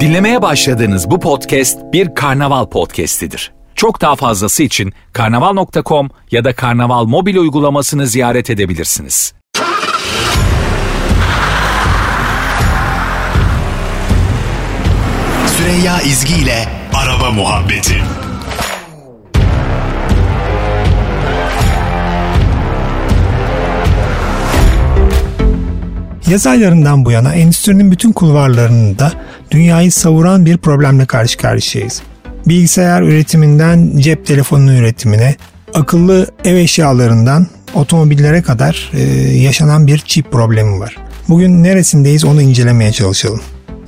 Dinlemeye başladığınız bu podcast bir karnaval podcastidir. Çok daha fazlası için karnaval.com ya da karnaval mobil uygulamasını ziyaret edebilirsiniz. Süreyya İzgi ile Araba Muhabbeti Yaz aylarından bu yana endüstrinin bütün kulvarlarında dünyayı savuran bir problemle karşı karşıyayız. Bilgisayar üretiminden cep telefonu üretimine, akıllı ev eşyalarından otomobillere kadar e, yaşanan bir çip problemi var. Bugün neresindeyiz onu incelemeye çalışalım.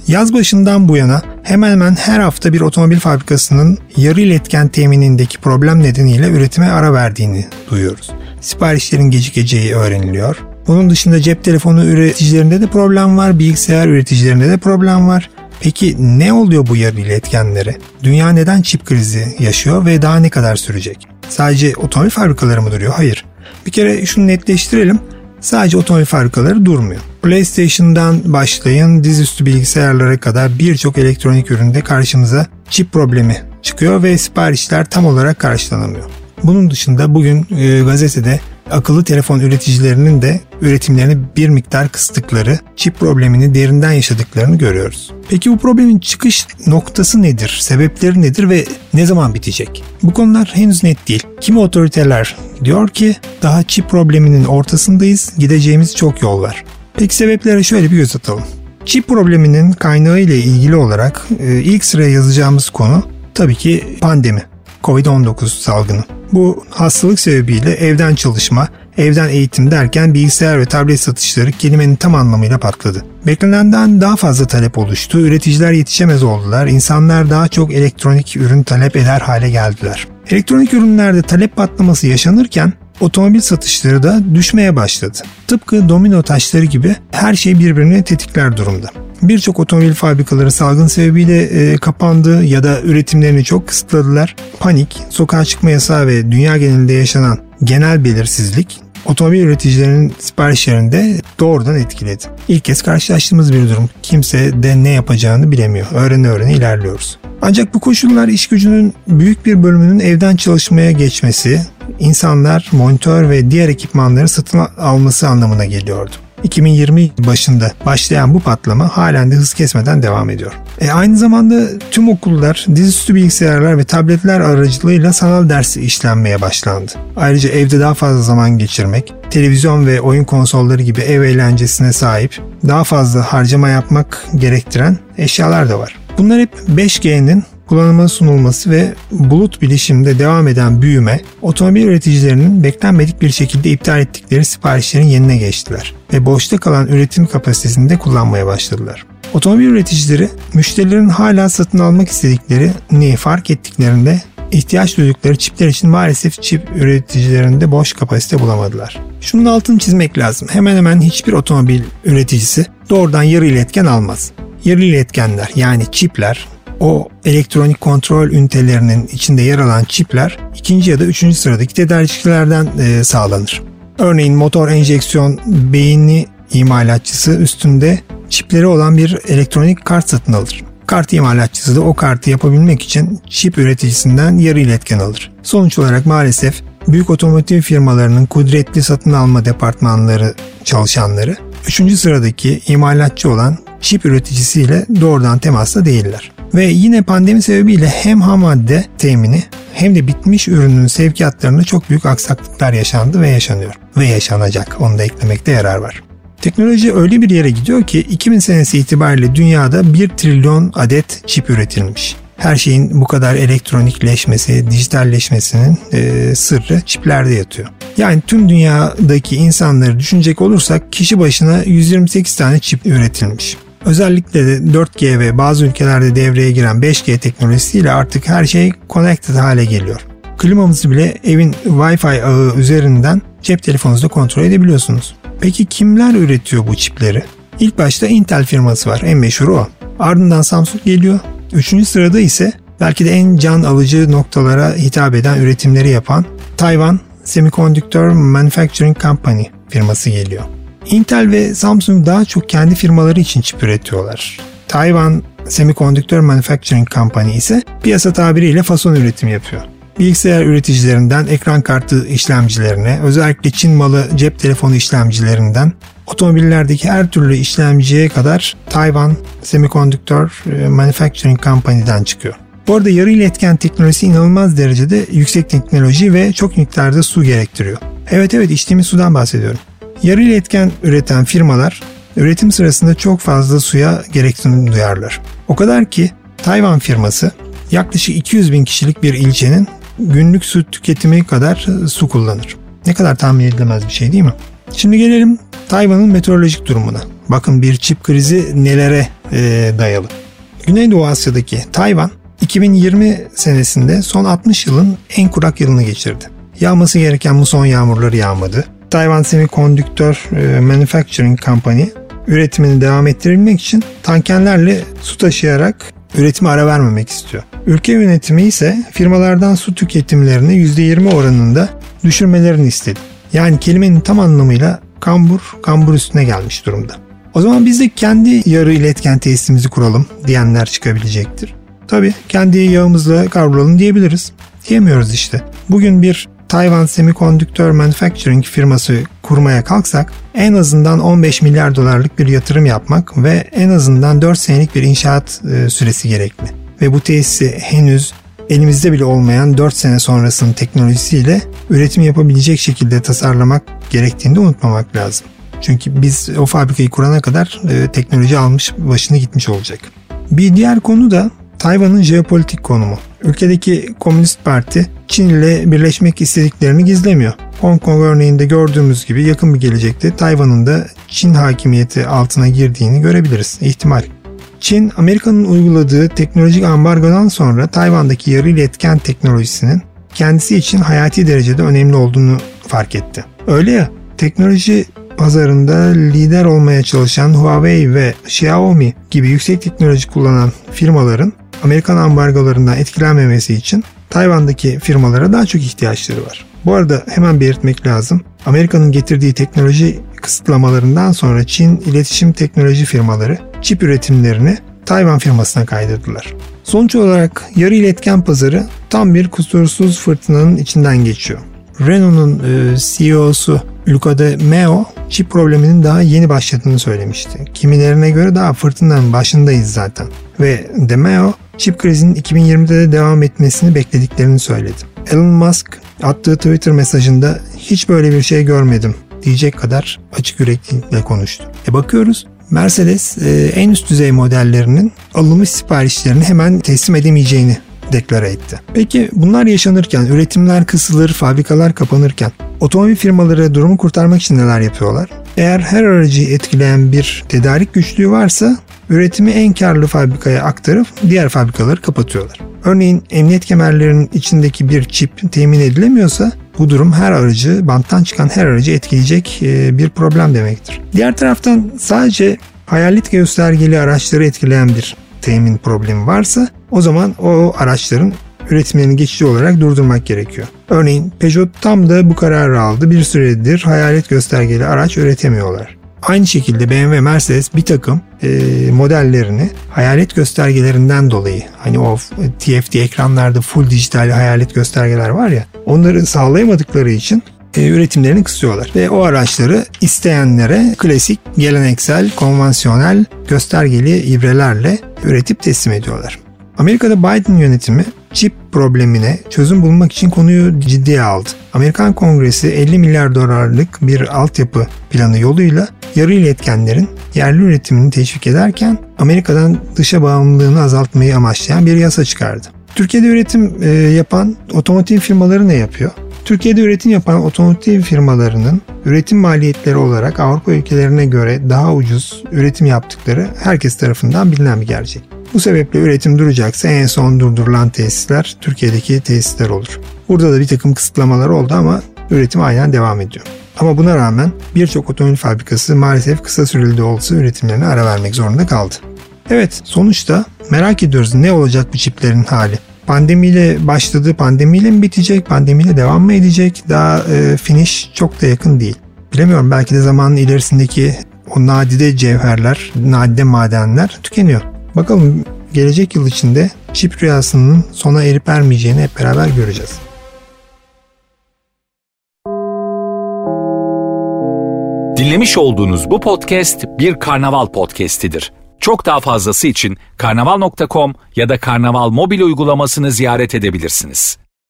Yaz başından bu yana hemen hemen her hafta bir otomobil fabrikasının yarı iletken teminindeki problem nedeniyle üretime ara verdiğini duyuyoruz. Siparişlerin gecikeceği öğreniliyor. Bunun dışında cep telefonu üreticilerinde de problem var, bilgisayar üreticilerinde de problem var. Peki ne oluyor bu yarı iletkenlere? Dünya neden çip krizi yaşıyor ve daha ne kadar sürecek? Sadece otomobil fabrikaları mı duruyor? Hayır. Bir kere şunu netleştirelim. Sadece otomobil fabrikaları durmuyor. PlayStation'dan başlayın dizüstü bilgisayarlara kadar birçok elektronik üründe karşımıza çip problemi çıkıyor ve siparişler tam olarak karşılanamıyor. Bunun dışında bugün e, gazetede akıllı telefon üreticilerinin de üretimlerini bir miktar kıstıkları, çip problemini derinden yaşadıklarını görüyoruz. Peki bu problemin çıkış noktası nedir, sebepleri nedir ve ne zaman bitecek? Bu konular henüz net değil. Kimi otoriteler diyor ki daha çip probleminin ortasındayız, gideceğimiz çok yol var. Peki sebeplere şöyle bir göz atalım. Çip probleminin kaynağı ile ilgili olarak e, ilk sıraya yazacağımız konu tabii ki pandemi. Covid-19 salgını. Bu hastalık sebebiyle evden çalışma, evden eğitim derken bilgisayar ve tablet satışları kelimenin tam anlamıyla patladı. Beklenenden daha fazla talep oluştu, üreticiler yetişemez oldular, insanlar daha çok elektronik ürün talep eder hale geldiler. Elektronik ürünlerde talep patlaması yaşanırken otomobil satışları da düşmeye başladı. Tıpkı domino taşları gibi her şey birbirini tetikler durumda. Birçok otomobil fabrikaları salgın sebebiyle e, kapandı ya da üretimlerini çok kısıtladılar. Panik, sokağa çıkma yasağı ve dünya genelinde yaşanan genel belirsizlik otomobil üreticilerinin siparişlerinde doğrudan etkiledi. İlk kez karşılaştığımız bir durum. Kimse de ne yapacağını bilemiyor. Öğrene öğrene ilerliyoruz. Ancak bu koşullar iş gücünün büyük bir bölümünün evden çalışmaya geçmesi, insanlar monitör ve diğer ekipmanları satın alması anlamına geliyordu. 2020 başında başlayan bu patlama halen de hız kesmeden devam ediyor. E aynı zamanda tüm okullar dizüstü bilgisayarlar ve tabletler aracılığıyla sanal ders işlenmeye başlandı. Ayrıca evde daha fazla zaman geçirmek, televizyon ve oyun konsolları gibi ev eğlencesine sahip, daha fazla harcama yapmak gerektiren eşyalar da var. Bunlar hep 5G'nin kullanıma sunulması ve bulut bilişimde devam eden büyüme, otomobil üreticilerinin beklenmedik bir şekilde iptal ettikleri siparişlerin yenine geçtiler ve boşta kalan üretim kapasitesini de kullanmaya başladılar. Otomobil üreticileri müşterilerin hala satın almak istediklerini fark ettiklerinde ihtiyaç duydukları çipler için maalesef çip üreticilerinde boş kapasite bulamadılar. Şunun altını çizmek lazım. Hemen hemen hiçbir otomobil üreticisi doğrudan yarı iletken almaz. Yarı iletkenler yani çipler o elektronik kontrol ünitelerinin içinde yer alan çipler ikinci ya da üçüncü sıradaki tedarikçilerden e, sağlanır. Örneğin motor enjeksiyon beyni imalatçısı üstünde çipleri olan bir elektronik kart satın alır. Kart imalatçısı da o kartı yapabilmek için çip üreticisinden yarı iletken alır. Sonuç olarak maalesef büyük otomotiv firmalarının kudretli satın alma departmanları çalışanları 3. sıradaki imalatçı olan çip üreticisiyle doğrudan temasta değiller. Ve yine pandemi sebebiyle hem ham madde temini hem de bitmiş ürünün sevkiyatlarında çok büyük aksaklıklar yaşandı ve yaşanıyor. Ve yaşanacak. Onu da eklemekte yarar var. Teknoloji öyle bir yere gidiyor ki 2000 senesi itibariyle dünyada 1 trilyon adet çip üretilmiş. Her şeyin bu kadar elektronikleşmesi, dijitalleşmesinin e, sırrı çiplerde yatıyor. Yani tüm dünyadaki insanları düşünecek olursak kişi başına 128 tane çip üretilmiş. Özellikle de 4G ve bazı ülkelerde devreye giren 5G teknolojisiyle artık her şey connected hale geliyor. Klimamızı bile evin Wi-Fi ağı üzerinden cep telefonunuzda kontrol edebiliyorsunuz. Peki kimler üretiyor bu çipleri? İlk başta Intel firması var. En meşhuru o. Ardından Samsung geliyor. Üçüncü sırada ise belki de en can alıcı noktalara hitap eden üretimleri yapan Taiwan Semiconductor Manufacturing Company firması geliyor. Intel ve Samsung daha çok kendi firmaları için çip üretiyorlar. Taiwan Semiconductor Manufacturing Company ise piyasa tabiriyle fason üretim yapıyor. Bilgisayar üreticilerinden ekran kartı işlemcilerine, özellikle Çin malı cep telefonu işlemcilerinden otomobillerdeki her türlü işlemciye kadar Taiwan Semiconductor e, Manufacturing Company'den çıkıyor. Bu arada yarı iletken teknolojisi inanılmaz derecede yüksek teknoloji ve çok miktarda su gerektiriyor. Evet evet içtiğimiz sudan bahsediyorum. Yarı iletken üreten firmalar üretim sırasında çok fazla suya gereksinim duyarlar. O kadar ki Tayvan firması yaklaşık 200 bin kişilik bir ilçenin günlük su tüketimi kadar su kullanır. Ne kadar tahmin edilemez bir şey değil mi? Şimdi gelelim Tayvan'ın meteorolojik durumuna. Bakın bir çip krizi nelere e, dayalı. Güneydoğu Asya'daki Tayvan 2020 senesinde son 60 yılın en kurak yılını geçirdi. Yağması gereken muson yağmurları yağmadı. Tayvan Semiconductor e, Manufacturing Company üretimini devam ettirebilmek için tankerlerle su taşıyarak üretime ara vermemek istiyor. Ülke yönetimi ise firmalardan su tüketimlerini %20 oranında düşürmelerini istedi. Yani kelimenin tam anlamıyla kambur, kambur üstüne gelmiş durumda. O zaman biz de kendi yarı iletken tesisimizi kuralım diyenler çıkabilecektir. Tabi kendi yağımızla kavrulalım diyebiliriz. Diyemiyoruz işte. Bugün bir Taiwan Semiconductor Manufacturing firması kurmaya kalksak en azından 15 milyar dolarlık bir yatırım yapmak ve en azından 4 senelik bir inşaat e, süresi gerekli. Ve bu tesisi henüz elimizde bile olmayan 4 sene sonrasının teknolojisiyle üretim yapabilecek şekilde tasarlamak gerektiğini de unutmamak lazım. Çünkü biz o fabrikayı kurana kadar e, teknoloji almış başını gitmiş olacak. Bir diğer konu da Tayvan'ın jeopolitik konumu. Ülkedeki Komünist Parti Çin ile birleşmek istediklerini gizlemiyor. Hong Kong örneğinde gördüğümüz gibi yakın bir gelecekte Tayvan'ın da Çin hakimiyeti altına girdiğini görebiliriz. İhtimal. Çin, Amerika'nın uyguladığı teknolojik ambargodan sonra Tayvan'daki yarı iletken teknolojisinin kendisi için hayati derecede önemli olduğunu fark etti. Öyle ya, teknoloji pazarında lider olmaya çalışan Huawei ve Xiaomi gibi yüksek teknoloji kullanan firmaların Amerikan ambargolarından etkilenmemesi için Tayvan'daki firmalara daha çok ihtiyaçları var. Bu arada hemen belirtmek lazım. Amerika'nın getirdiği teknoloji kısıtlamalarından sonra Çin iletişim teknoloji firmaları çip üretimlerini Tayvan firmasına kaydırdılar. Sonuç olarak yarı iletken pazarı tam bir kusursuz fırtınanın içinden geçiyor. Renault'un e, CEO'su Luca de Meo çip probleminin daha yeni başladığını söylemişti. Kimilerine göre daha fırtınanın başındayız zaten. Ve de Meo çip krizinin 2020'de de devam etmesini beklediklerini söyledi. Elon Musk attığı Twitter mesajında hiç böyle bir şey görmedim diyecek kadar açık yüreklilikle konuştu. E bakıyoruz Mercedes e, en üst düzey modellerinin alınmış siparişlerini hemen teslim edemeyeceğini deklare etti. Peki bunlar yaşanırken, üretimler kısılır, fabrikalar kapanırken otomobil firmaları durumu kurtarmak için neler yapıyorlar? Eğer her aracı etkileyen bir tedarik güçlüğü varsa üretimi en karlı fabrikaya aktarıp diğer fabrikaları kapatıyorlar. Örneğin emniyet kemerlerinin içindeki bir çip temin edilemiyorsa bu durum her aracı, banttan çıkan her aracı etkileyecek e, bir problem demektir. Diğer taraftan sadece hayalet göstergeli araçları etkileyen bir temin problemi varsa o zaman o araçların üretimlerini geçici olarak durdurmak gerekiyor. Örneğin Peugeot tam da bu kararı aldı. Bir süredir hayalet göstergeli araç üretemiyorlar. Aynı şekilde BMW Mercedes bir takım e, modellerini hayalet göstergelerinden dolayı hani o TFT ekranlarda full dijital hayalet göstergeler var ya onları sağlayamadıkları için e, üretimlerini kısıyorlar. Ve o araçları isteyenlere klasik, geleneksel, konvansiyonel göstergeli ibrelerle üretip teslim ediyorlar. Amerika'da Biden yönetimi çip problemine çözüm bulmak için konuyu ciddiye aldı. Amerikan Kongresi 50 milyar dolarlık bir altyapı planı yoluyla yarı iletkenlerin yerli üretimini teşvik ederken Amerika'dan dışa bağımlılığını azaltmayı amaçlayan bir yasa çıkardı. Türkiye'de üretim e, yapan otomotiv firmaları ne yapıyor? Türkiye'de üretim yapan otomotiv firmalarının üretim maliyetleri olarak Avrupa ülkelerine göre daha ucuz üretim yaptıkları herkes tarafından bilinen bir gerçek. Bu sebeple üretim duracaksa en son durdurulan tesisler Türkiye'deki tesisler olur. Burada da bir takım kısıtlamalar oldu ama üretim aynen devam ediyor. Ama buna rağmen birçok otomobil fabrikası maalesef kısa süreli de olsa üretimlerine ara vermek zorunda kaldı. Evet sonuçta merak ediyoruz ne olacak bu çiplerin hali. Pandemiyle başladı, pandemiyle mi bitecek, pandemiyle devam mı edecek? Daha e, finish çok da yakın değil. bilemiyorum belki de zamanın ilerisindeki o nadide cevherler, nadide madenler tükeniyor. Bakalım gelecek yıl içinde çip rüyasının sona erip ermeyeceğini hep beraber göreceğiz. Dinlemiş olduğunuz bu podcast bir karnaval podcastidir. Çok daha fazlası için karnaval.com ya da karnaval mobil uygulamasını ziyaret edebilirsiniz.